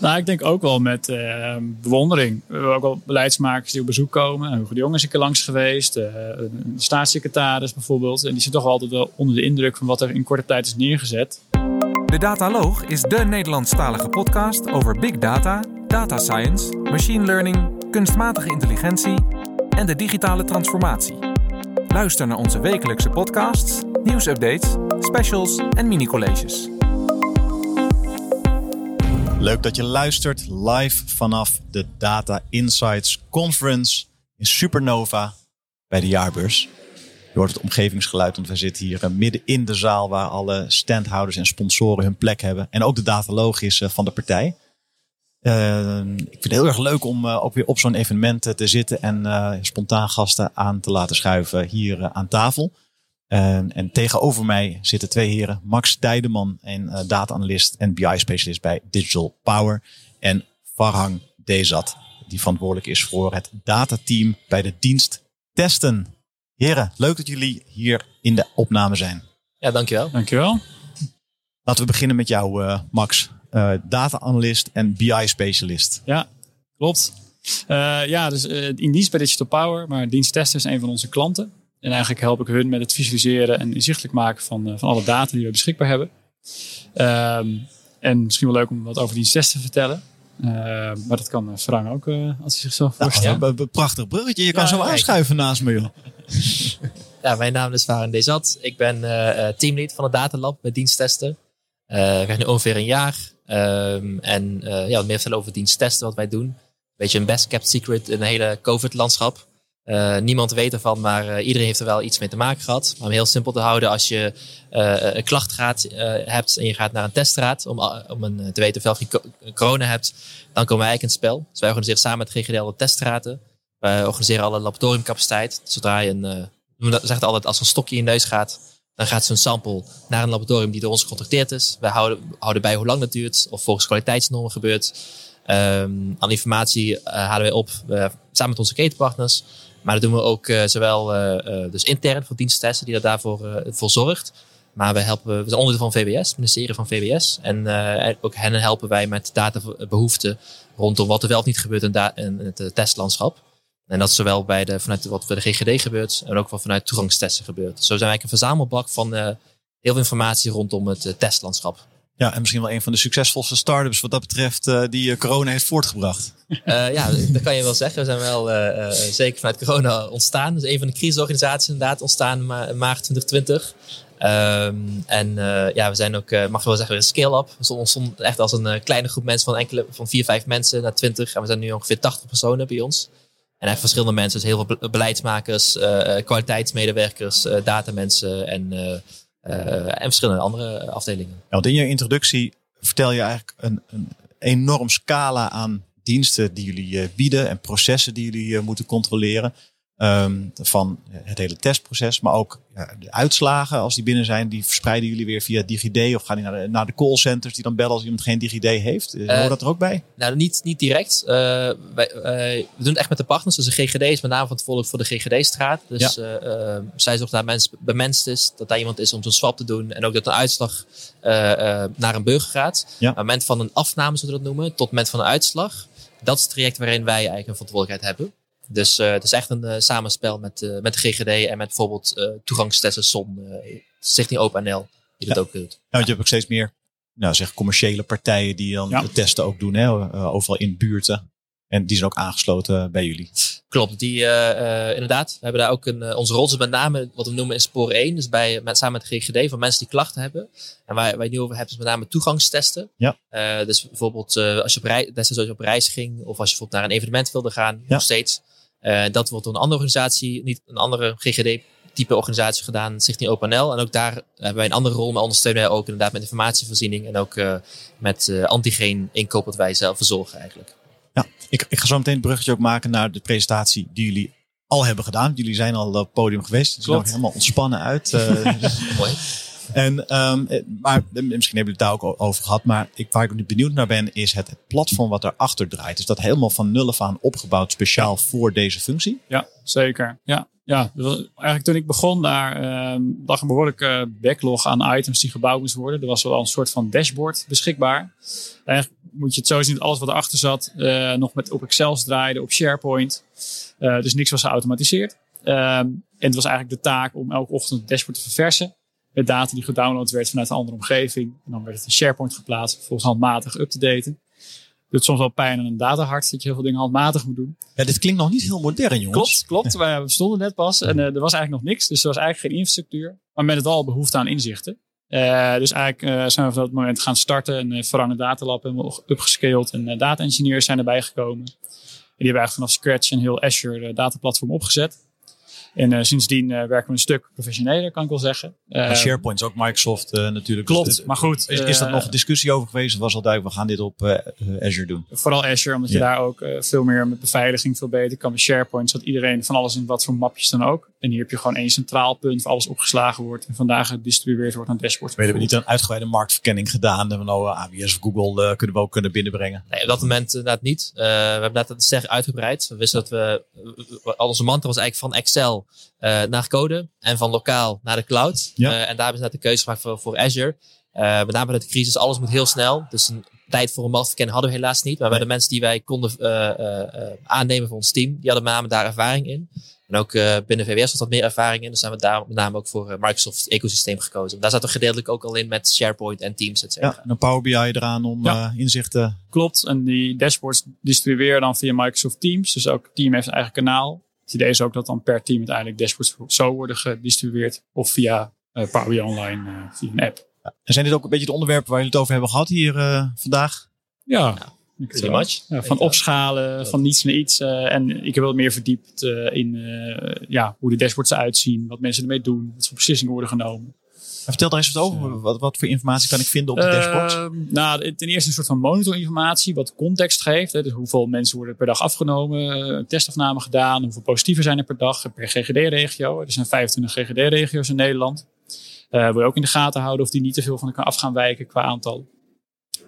Nou, ik denk ook wel met uh, bewondering. We hebben ook wel beleidsmakers die op bezoek komen. Hugo de Jong is een keer langs geweest. Uh, een staatssecretaris bijvoorbeeld. En die zit toch altijd wel onder de indruk van wat er in korte tijd is neergezet. De Dataloog is de Nederlandstalige podcast over big data, data science, machine learning, kunstmatige intelligentie en de digitale transformatie. Luister naar onze wekelijkse podcasts, nieuwsupdates, specials en mini-colleges. Leuk dat je luistert live vanaf de Data Insights Conference in Supernova bij de jaarbeurs. Je hoort het omgevingsgeluid, want we zitten hier eh, midden in de zaal waar alle standhouders en sponsoren hun plek hebben. En ook de dataloog is eh, van de partij. Uh, ik vind het heel erg leuk om ook weer op zo'n evenement te zitten en uh, spontaan gasten aan te laten schuiven hier aan tafel. En tegenover mij zitten twee heren, Max Tijdeman, en data-analyst en BI-specialist bij Digital Power. En Farhang Dezat, die verantwoordelijk is voor het datateam bij de dienst testen. Heren, leuk dat jullie hier in de opname zijn. Ja, dankjewel. Dankjewel. Laten we beginnen met jou, Max uh, data-analyst en BI-specialist. Ja, klopt. Uh, ja, dus uh, in dienst bij Digital Power, maar diensttester is een van onze klanten. En eigenlijk help ik hun met het visualiseren en inzichtelijk maken van, van alle data die we beschikbaar hebben. Um, en misschien wel leuk om wat over diensttesten te vertellen. Uh, maar dat kan Frank ook als hij zichzelf voorstelt. Ja, prachtig bruggetje. Je kan ja, zo aanschuiven naast me, joh. ja, mijn naam is Varen Dezat. Ik ben teamlead van het Datalab met diensttesten. ik werk nu ongeveer een jaar. Um, en uh, ja, wat meer vertellen over diensttesten, wat wij doen. Beetje een best kept secret in een hele COVID-landschap. Uh, niemand weet ervan, maar uh, iedereen heeft er wel iets mee te maken gehad. Maar om heel simpel te houden, als je een klacht gaat, hebt en je gaat naar een teststraat om, om een, te weten of je corona hebt, dan komen wij eigenlijk in het spel. Dus wij organiseren samen met GGD alle teststraten. Wij organiseren alle laboratoriumcapaciteit. Zodra je een, we zeggen altijd, als een stokje in je neus gaat, dan gaat zo'n sample naar een laboratorium die door ons gecontracteerd is. Wij houden, houden bij hoe lang dat duurt of volgens kwaliteitsnormen gebeurt. Um, alle informatie uh, halen wij op samen met onze ketenpartners. Maar dat doen we ook uh, zowel dus intern voor diensttesten die er daarvoor voor zorgt. Maar we, helpen, we zijn onderdeel van VWS, het ministerie van VWS. En ook hen helpen wij met databehoeften rondom wat er wel of niet gebeurt in, het testlandschap. En dat is zowel bij de, vanuit wat bij de GGD gebeurt en ook wat vanuit toegangstesten gebeurt. Zo zijn wij een verzamelbak van heel veel informatie rondom het testlandschap. Ja, en misschien wel een van de succesvolste startups wat dat betreft uh, die corona heeft voortgebracht. ja, dat kan je wel zeggen. We zijn wel zeker vanuit corona ontstaan. Dus een van de crisisorganisaties inderdaad ontstaan ma maart 2020. Um, en ja, we zijn ook, mag je wel zeggen, een scale-up. We stonden echt als een kleine groep mensen van enkele, van vier, vijf mensen naar twintig. En we zijn nu ongeveer 80 personen bij ons. En echt verschillende mensen, dus heel veel beleidsmakers, uh, kwaliteitsmedewerkers, uh, datamensen en, uh, en verschillende andere afdelingen. Ja, want in je introductie vertel je eigenlijk een, een enorm scala aan diensten die jullie bieden en processen die jullie moeten controleren. Um, van het hele testproces, maar ook ja, de uitslagen als die binnen zijn, die verspreiden jullie weer via DigiD of gaan die naar de, naar de callcenters die dan bellen als iemand geen DigiD heeft? Uh, Hoort dat er ook bij? Nou, niet, niet direct. Uh, wij, uh, we doen het echt met de partners. Dus de GGD is met name verantwoordelijk voor de GGD-straat. Dus ja. zij zorgt dat mens bemenst is, dat daar iemand is om zo'n swap te doen en ook dat een uitslag naar een burger gaat. Ja. Op het moment van een afname, zoals we dat noemen, tot het moment van een uitslag. Dat is het traject waarin wij eigenlijk een verantwoordelijkheid hebben. Dus uh, het is echt een uh, samenspel met, uh, met de GGD en met bijvoorbeeld toegangstesten SON, Stichting OpenNL, die ja. dat ook doet. Ja, want je hebt ook steeds meer nou, zeg, commerciële partijen die dan ja. de testen ook doen, hè, overal in buurten. En die zijn ook aangesloten bij jullie. Klopt, die inderdaad. We hebben daar ook een, onze rol is met name wat we noemen in spoor 1. Dus bij, met, samen met de GGD van mensen die klachten hebben. En waar wij nu over hebben is met name toegangstesten. Ja. dus bijvoorbeeld als je op, rei, zoals je op reis ging of als je bijvoorbeeld naar een evenement wilde gaan, ja. nog steeds. Uh, dat wordt door een andere organisatie, niet een andere GGD-type organisatie gedaan, Stichting OpenL. En ook daar hebben wij een andere rol, maar ondersteunen wij ook inderdaad met informatievoorziening en ook uh, met uh, antigeen inkoop wat wij zelf verzorgen eigenlijk. Ja, ik, ik ga zo meteen het bruggetje ook maken naar de presentatie die jullie al hebben gedaan. Jullie zijn al op het podium geweest. Ze zien er helemaal ontspannen uit. Mooi. En, ehm, eh, maar eh, misschien hebben jullie het daar ook over gehad. Maar ik, waar ik nu benieuwd naar ben, is het, platform wat erachter draait. Is dat helemaal van nul af aan opgebouwd speciaal voor deze functie? Ja, zeker. Ja, ja. was- eigenlijk toen ik begon daar ehm lag een behoorlijke backlog aan items die gebouwd moesten worden. Er was wel een soort van dashboard beschikbaar. Eigenlijk moet je het zo zien dat alles wat erachter zat eh, nog met op Excel draaide, op SharePoint. Eh, dus niks was geautomatiseerd. Ehm, en het was eigenlijk de taak om elke ochtend het dashboard te verversen. Met data die gedownload werd vanuit een andere omgeving. En dan werd het in SharePoint geplaatst, vervolgens handmatig up te daten. doet soms wel pijn aan een datahart dat je heel veel dingen handmatig moet doen. Ja, dit klinkt nog niet heel modern, jongens. Klopt, klopt. Wij stonden net pas en eh, er was eigenlijk nog niks. Dus er was eigenlijk geen infrastructuur. Maar met het al behoefte aan inzichten. Eh, dus eigenlijk eh, zijn we van dat moment gaan starten. En uh, Verrangen Datalab hebben we upgescaled. En data engineers zijn erbij gekomen. En die hebben eigenlijk vanaf scratch een heel Azure dataplatform opgezet. En uh, sindsdien uh, werken we een stuk professioneler, kan ik wel zeggen. Uh, SharePoint is ook Microsoft uh, natuurlijk. Klopt, dus, maar goed. Is, is dat nog een discussie over geweest? Of was al duidelijk, we gaan dit op uh, Azure doen? Vooral Azure, omdat je daar ook veel meer met beveiliging veel beter kan. Met SharePoint zodat iedereen van alles in wat voor mapjes dan ook. En hier heb je gewoon één centraal punt waar alles opgeslagen wordt. En vandaag gedistribueerd wordt aan dashboard. We hebben niet een uitgebreide marktverkenning gedaan. En we nou AWS of Google kunnen we ook kunnen binnenbrengen. Nee, op dat moment inderdaad niet. we hebben dat sterk uitgebreid. We wisten dat we, al onze mantra was eigenlijk van Excel naar code en van lokaal naar de cloud. Ja. Uh, en daar hebben ze net de keuze gemaakt voor, voor Azure. Uh, met name met de crisis, alles moet heel snel. Dus een tijd voor een marktverkenning hadden we helaas niet. Maar bij de mensen die wij konden uh, aannemen voor ons team, die hadden met name daar ervaring in. En ook binnen VWS was wat meer ervaring in. Dus zijn we daar met name ook voor Microsoft ecosysteem gekozen. Daar zat er gedeeltelijk ook al in met SharePoint en Teams, et cetera. Ja, en een Power BI eraan om ja. inzichten. Klopt, en die dashboards distribueren dan via Microsoft Teams. Dus ook team heeft een eigen kanaal. Het idee is ook dat dan per team uiteindelijk dashboards zo worden gedistribueerd. Of via uh, Power BI Online, uh, via een app. Ja. En zijn dit ook een beetje de onderwerpen waar jullie het over hebben gehad hier uh, vandaag? Ja, ja pretty much. Ja, van opschalen, van niets naar iets. en ik heb wel meer verdiept in ja, hoe de dashboards eruit zien. Wat mensen ermee doen. Wat voor beslissingen worden genomen. Vertel daar eens wat over. Wat, wat voor informatie kan ik vinden op de dashboard? Uh, nou, ten eerste een soort van monitorinformatie, wat context geeft. Hè. Dus hoeveel mensen worden per dag afgenomen, testafname gedaan, hoeveel positieven zijn er per dag per GGD-regio. Er zijn 25 GGD-regio's in Nederland. Uh, wil je ook in de gaten houden of die niet te veel van elkaar af gaan wijken qua aantal.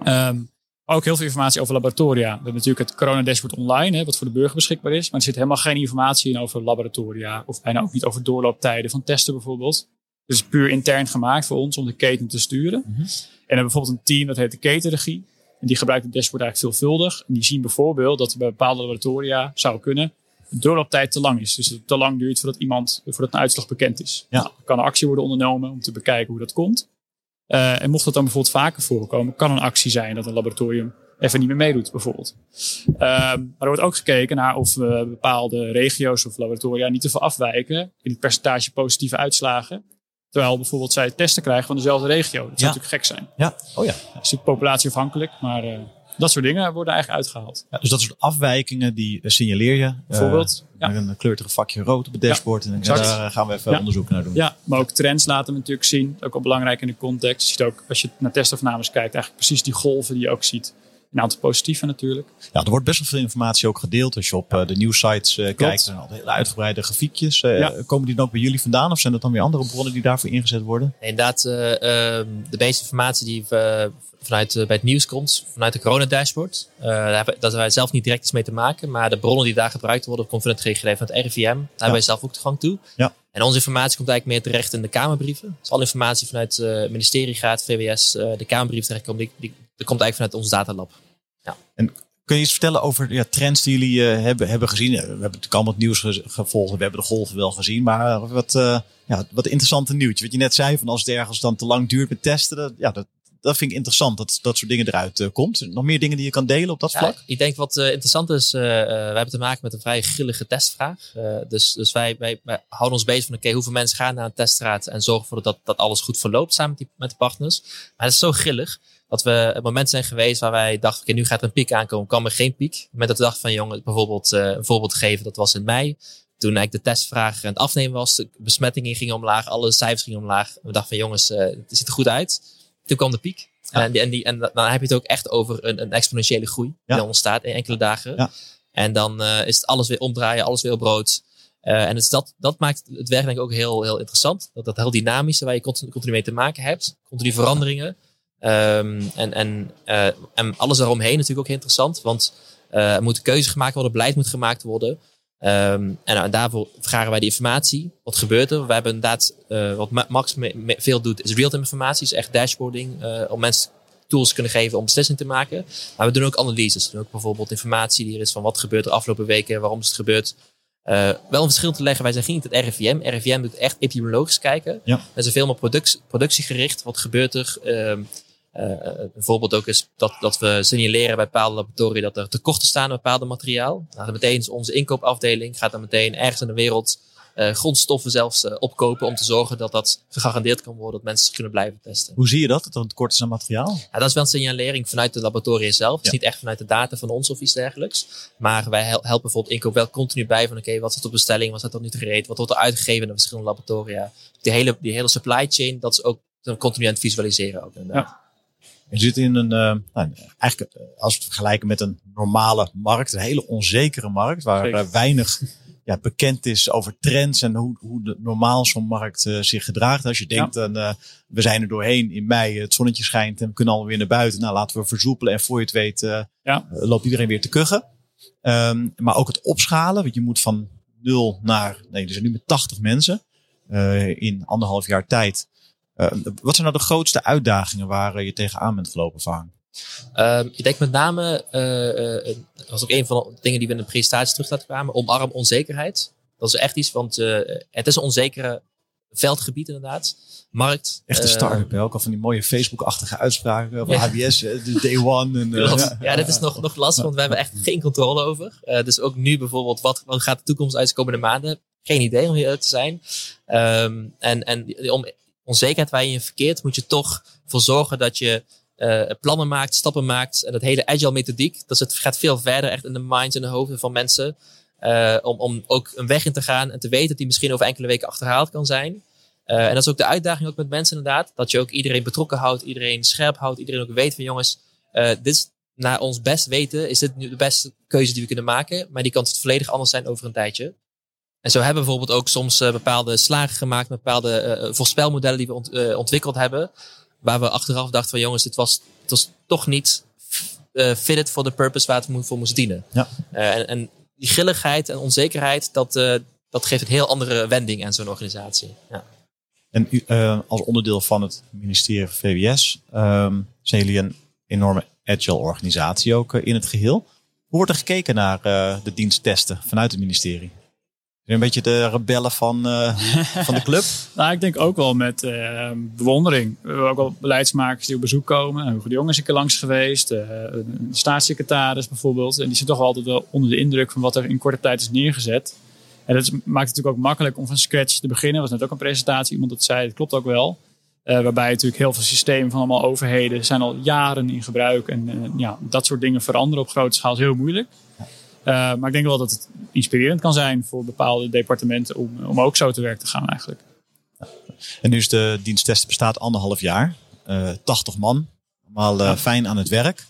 Um, ook heel veel informatie over laboratoria. We hebben natuurlijk het corona dashboard online, hè, wat voor de burger beschikbaar is. Maar er zit helemaal geen informatie in over laboratoria. Of bijna ook niet over doorlooptijden van testen bijvoorbeeld. Dus puur intern gemaakt voor ons om de keten te sturen. Mm-hmm. En we hebben bijvoorbeeld een team dat heet de ketenregie. En die gebruikt het dashboard eigenlijk veelvuldig. En die zien bijvoorbeeld dat er bij bepaalde laboratoria zou kunnen de doorlooptijd te lang is. Dus dat het te lang duurt voordat iemand, voordat een uitslag bekend is. Ja. Nou, kan een actie worden ondernomen om te bekijken hoe dat komt. Uh, en mocht dat dan bijvoorbeeld vaker voorkomen, kan een actie zijn dat een laboratorium even niet meer meedoet, bijvoorbeeld. Um, maar er wordt ook gekeken naar of uh, bepaalde regio's of laboratoria niet te veel afwijken in het percentage positieve uitslagen. Terwijl bijvoorbeeld zij testen krijgen van dezelfde regio. Dat zou ja. natuurlijk gek zijn. Ja, oh ja. Dat is natuurlijk populatieafhankelijk, maar uh, dat soort dingen worden eigenlijk uitgehaald. Ja, dus dat soort afwijkingen die signaleer je. Bijvoorbeeld. Uh, ja. Een kleurig vakje rood op het dashboard. En daar gaan we even onderzoek naar doen. Ja, maar ook trends laten we natuurlijk zien. Ook wel belangrijk in de context. Je ziet ook, als je naar testafnames kijkt, eigenlijk precies die golven die je ook ziet. Een aantal positieve natuurlijk. Ja, er wordt best wel veel informatie ook gedeeld. Als je op uh, de nieuwsites uh, kijkt, er zijn altijd hele uitgebreide grafiekjes. Uh, ja. Komen die dan ook bij jullie vandaan of zijn dat dan weer andere bronnen die daarvoor ingezet worden? Nee, inderdaad, de meeste informatie die we vanuit bij het nieuws komt, vanuit de corona dashboard. daar hebben, wij zelf niet direct iets mee te maken, maar de bronnen die daar gebruikt worden, komt van het GGD van het RIVM. Daar ja. hebben wij zelf ook toegang toe. Ja. En onze informatie komt eigenlijk meer terecht in de Kamerbrieven. Dus alle informatie vanuit het ministerie gaat, VWS, de Kamerbrief terechtkomt, die, die, die komt eigenlijk vanuit ons datalab. Ja. En kun je iets vertellen over ja, trends die jullie uh, hebben, hebben gezien? We hebben natuurlijk allemaal het nieuws gevolgd. We hebben de golven wel gezien. Maar wat, uh, ja, wat interessante nieuwtje. Wat je net zei, van als het ergens dan te lang duurt met testen. Dat, ja, dat, dat vind ik interessant, dat dat soort dingen eruit uh, komt. Nog meer dingen die je kan delen op dat ja, vlak? Ik denk wat interessant is, we hebben te maken met een vrij grillige testvraag. dus dus wij, wij, wij, houden ons bezig van oké, okay, hoeveel mensen gaan naar een teststraat en zorgen ervoor dat, dat alles goed verloopt samen met, die, met de partners. Maar het is zo grillig dat we het moment zijn geweest waar wij dachten, oké, okay, nu gaat er een piek aankomen, kwam er geen piek. Op het moment dat we dachten van, jongen, bijvoorbeeld uh, een voorbeeld geven, dat was in mei. Toen eigenlijk de testvraag aan het afnemen was, de besmettingen gingen omlaag, alle cijfers gingen omlaag. We dachten van, jongens, uh, het ziet er goed uit. Toen kwam de piek. Ja. En, die, en, die, en dan heb je het ook echt over een, een exponentiële groei die dan ontstaat in enkele dagen. Ja. En dan uh, is het alles weer omdraaien, alles weer op brood. en dus dat, dat maakt het werk denk ik ook heel, heel interessant. Dat, dat heel dynamische waar je continu, continu mee te maken hebt. Continu veranderingen. Ehm, en, en, en alles daaromheen natuurlijk ook heel interessant. Want er moeten keuzes gemaakt worden, beleid moet gemaakt worden. Um, en, en, daarvoor vragen wij die informatie. Wat gebeurt er? We hebben inderdaad, uh, wat Max veel doet, is real-time informatie. Is echt dashboarding. Om mensen tools te kunnen geven om beslissingen te maken. Maar we doen ook analyses. We doen ook bijvoorbeeld informatie die er is van wat gebeurt er afgelopen weken, waarom is het gebeurd. Uh, wel een verschil te leggen. Wij zijn niet het RIVM. RIVM doet echt epidemiologisch kijken. Ja. We zijn veel meer productie, productiegericht. Wat gebeurt er? Uh, bijvoorbeeld ook is dat, dat we signaleren bij bepaalde laboratoria dat er tekorten staan aan bepaalde materiaal. Nou, dan meteen onze inkoopafdeling gaat dan meteen ergens in de wereld uh, grondstoffen zelfs uh, opkopen om te zorgen dat dat gegarandeerd kan worden, dat mensen kunnen blijven testen. Hoe zie je dat, dat er een tekort is aan materiaal? Ja, dat is wel een signalering vanuit de laboratoria zelf. Het is niet echt vanuit de data van ons of iets dergelijks. Maar wij helpen bijvoorbeeld inkoop wel continu bij van oké, okay, wat zit op bestelling, wat zit er niet gereed, wat wordt er uitgegeven in de verschillende laboratoria. Die hele, die hele supply chain, dat is ook continu aan het visualiseren ook inderdaad. Ja. Je zit in een, uh, nou, eigenlijk als we het vergelijken met een normale markt, een hele onzekere markt, waar uh, weinig ja, bekend is over trends en hoe, hoe de, normaal zo'n markt uh, zich gedraagt. Als je denkt, ja. dan, we zijn er doorheen in mei, het zonnetje schijnt en we kunnen alweer naar buiten. Nou, laten we verzoepelen en voor je het weet ja. loopt iedereen weer te kuchen. Um, maar ook het opschalen, want je moet van nul naar, nee, er zijn nu met 80 mensen in anderhalf jaar tijd. Uh, wat zijn nou de grootste uitdagingen waar uh, je tegenaan bent gelopen, Vaan? Uh, ik denk met name, uh, dat was ook een van de dingen die we in de presentatie terug laten kwamen, omarm onzekerheid. Dat is echt iets, want het is een onzekere veldgebied inderdaad. Markt. Echt een start-up, ook al van die mooie Facebook-achtige uitspraken van ja. HBS, de day one. En, ja, ja, dit is nog, nog lastig, want we hebben echt geen controle over. dus ook nu bijvoorbeeld, wat, wat gaat de toekomst uit de komende maanden? Geen idee om hier te zijn. Um, en, en om onzekerheid waar je in verkeert, moet je toch voor zorgen dat je uh, plannen maakt, stappen maakt. En dat hele agile methodiek, dat het gaat veel verder echt in de minds en de hoofden van mensen. Uh, om, om ook een weg in te gaan en te weten dat die misschien over enkele weken achterhaald kan zijn. Uh, en dat is ook de uitdaging ook met mensen inderdaad. Dat je ook iedereen betrokken houdt, iedereen scherp houdt, iedereen ook weet van jongens, dit is naar ons best weten, is dit nu de beste keuze die we kunnen maken. Maar die kan het volledig anders zijn over een tijdje. En zo hebben we bijvoorbeeld ook soms uh, bepaalde slagen gemaakt met bepaalde uh, voorspelmodellen die we ont, ontwikkeld hebben. Waar we achteraf dachten van jongens, dit was, het was toch niet fitted for the purpose waar het voor moest dienen. Ja. En, en, die grilligheid en onzekerheid, dat, dat geeft een heel andere wending aan zo'n organisatie. Ja. En als onderdeel van het ministerie van VWS um, zijn jullie een enorme agile organisatie ook in het geheel. Hoe wordt er gekeken naar de diensttesten vanuit het ministerie? Een beetje de rebellen van, uh, van de club? nou, ik denk ook wel met uh, bewondering. We hebben ook wel beleidsmakers die op bezoek komen. Hugo de Jong is een keer langs geweest. Uh, een staatssecretaris bijvoorbeeld. En die zit toch altijd wel onder de indruk van wat er in korte tijd is neergezet. En dat maakt het natuurlijk ook makkelijk om van scratch te beginnen. was net ook een presentatie, iemand dat zei. Dat klopt ook wel. waarbij natuurlijk heel veel systemen van allemaal overheden zijn al jaren in gebruik. En ja, dat soort dingen veranderen op grote schaal is heel moeilijk. Uh, maar ik denk wel dat het inspirerend kan zijn voor bepaalde departementen om, om ook zo te werk te gaan eigenlijk. En nu is de diensttest bestaat anderhalf jaar. Uh, 80 man. Allemaal uh, ja. fijn aan het werk.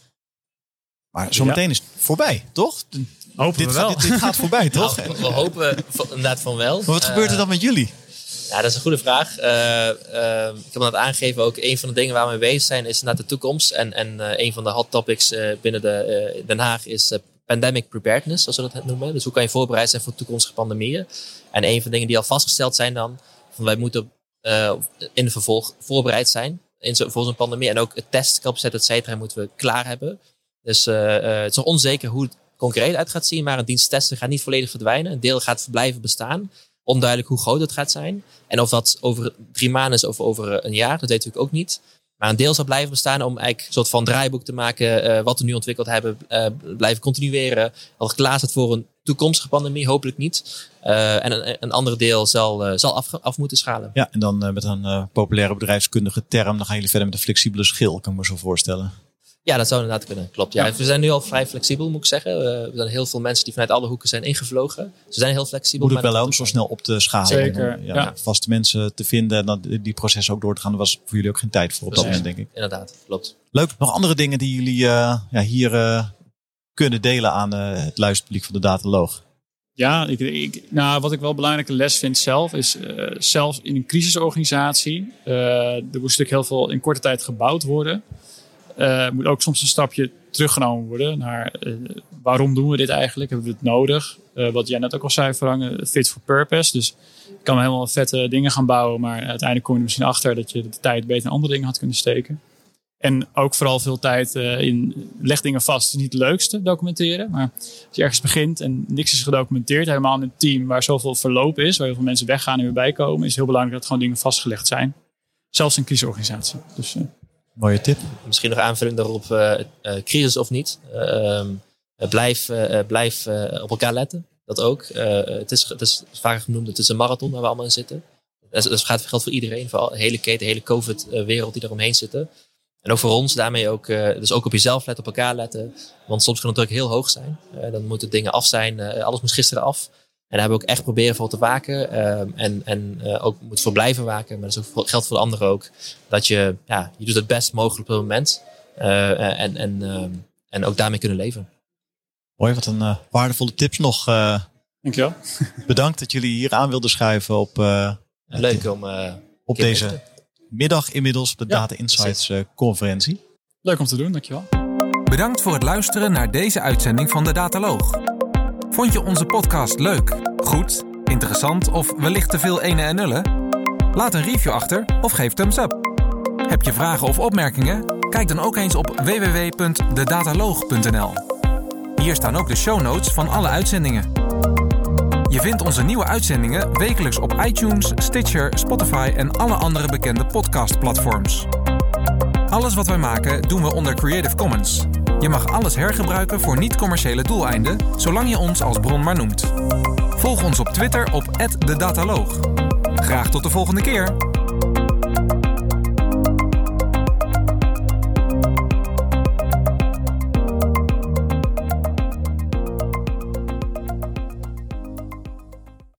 Maar zometeen ja. is het voorbij, toch? Hopen dit, we wel. Dit, dit gaat voorbij, toch? Nou, we hopen inderdaad van wel. Maar wat gebeurt er dan met jullie? Ja, dat is een goede vraag. Uh, uh, ik heb net aangegeven, ook een van de dingen waar we mee bezig zijn is naar de toekomst. En, en uh, een van de hot topics binnen de, Den Haag is pandemic preparedness, zoals we dat noemen. Dus hoe kan je voorbereid zijn voor toekomstige pandemieën? En een van de dingen die al vastgesteld zijn dan, van wij moeten uh, in de vervolg voorbereid zijn in voor zo'n pandemie. En ook het testcapaciteit, et cetera, moeten we klaar hebben. Dus uh, uh, het is nog onzeker hoe het concreet uit gaat zien, maar een dienst testen gaat niet volledig verdwijnen. Een deel gaat blijven bestaan. Onduidelijk hoe groot het gaat zijn. En of dat over drie maanden is of over een jaar, dat weet ik ook niet. Maar een deel zal blijven bestaan om eigenlijk een soort van draaiboek te maken. Uh, wat we nu ontwikkeld hebben, uh, blijven continueren. Al klaar staat voor een toekomstige pandemie, hopelijk niet. Uh, en een, een ander deel zal, zal af, af moeten schalen. Ja, en dan met een populaire bedrijfskundige term, dan gaan jullie verder met een flexibele schil, kan ik me zo voorstellen. Ja, dat zou inderdaad kunnen. Klopt. Ja. We zijn nu al vrij flexibel, moet ik zeggen. We zijn heel veel mensen die vanuit alle hoeken zijn ingevlogen. Ze zijn heel flexibel. Moet ik wel om zo snel op te schalen. Zeker. Om, ja, ja. Vaste mensen te vinden en dan die processen ook door te gaan. Daar was voor jullie ook geen tijd voor op dat moment, denk ik. Inderdaad, klopt. Leuk. Nog andere dingen die jullie uh, ja, hier uh, kunnen delen aan uh, het luisterpubliek van de Dataloog? Ja, ik, ik, nou, wat ik wel een belangrijke les vind zelf is, uh, zelfs in een crisisorganisatie, uh, er moest natuurlijk heel veel in korte tijd gebouwd worden. Uh, moet ook soms een stapje teruggenomen worden naar waarom doen we dit eigenlijk? Hebben we het nodig? wat jij net ook al zei, verhangen, fit for purpose. Dus je kan helemaal vette dingen gaan bouwen, maar uiteindelijk kom je er misschien achter dat je de tijd beter in andere dingen had kunnen steken. En ook vooral veel tijd in leg dingen vast. Het is niet het leukste documenteren. Maar als je ergens begint en niks is gedocumenteerd, helemaal in een team waar zoveel verloop is, waar heel veel mensen weggaan en weer bijkomen, is het heel belangrijk dat gewoon dingen vastgelegd zijn. Zelfs in crisisorganisatie. Dus, Mooie tip. Misschien nog aanvulling daarop, uh, crisis of niet. Ehm, blijf blijf op elkaar letten. Dat ook. het, is, het is vaak genoemd, het is een marathon waar we allemaal in zitten. Dat, dat gaat geldt voor iedereen, voor de hele keten, hele COVID-wereld die eromheen zitten. En ook voor ons daarmee ook, dus ook op jezelf letten, op elkaar letten. Want soms kan het druk heel hoog zijn. Dan moeten dingen af zijn. Alles moest gisteren af. En daar hebben we ook echt proberen voor te waken. en en ook moet voor blijven waken. Maar dat is ook, geldt voor de anderen ook. Dat je, ja, je doet het best mogelijk op het moment. en, en, en ook daarmee kunnen leven. Mooi, wat een waardevolle tips nog. Dankjewel. Bedankt dat jullie hier aan wilden schuiven op, Leuk om op deze middag inmiddels op de Data Insights uh, conferentie. Leuk om te doen, dankjewel. Bedankt voor het luisteren naar deze uitzending van de Dataloog. Vond je onze podcast leuk, goed, interessant of wellicht te veel ene en nullen? Laat een review achter of geef thumbs up. Heb je vragen of opmerkingen? Kijk dan ook eens op www.dedataloog.nl. Hier staan ook de show notes van alle uitzendingen. Je vindt onze nieuwe uitzendingen wekelijks op iTunes, Stitcher, Spotify en alle andere bekende podcastplatforms. Alles wat wij maken doen we onder Creative Commons. Je mag alles hergebruiken voor niet-commerciële doeleinden, zolang je ons als bron maar noemt. Volg ons op Twitter op @dedataloog. Graag tot de volgende keer.